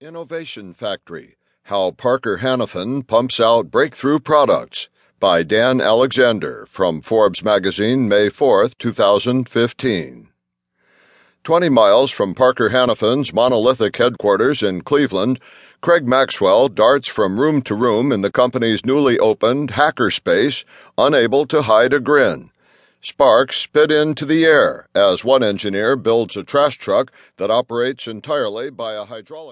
Innovation Factory How Parker Hannifin Pumps Out Breakthrough Products by Dan Alexander from Forbes Magazine, May 4, 2015. 20 miles from Parker Hannifin's monolithic headquarters in Cleveland, Craig Maxwell darts from room to room in the company's newly opened hackerspace, unable to hide a grin. Sparks spit into the air as one engineer builds a trash truck that operates entirely by a hydraulic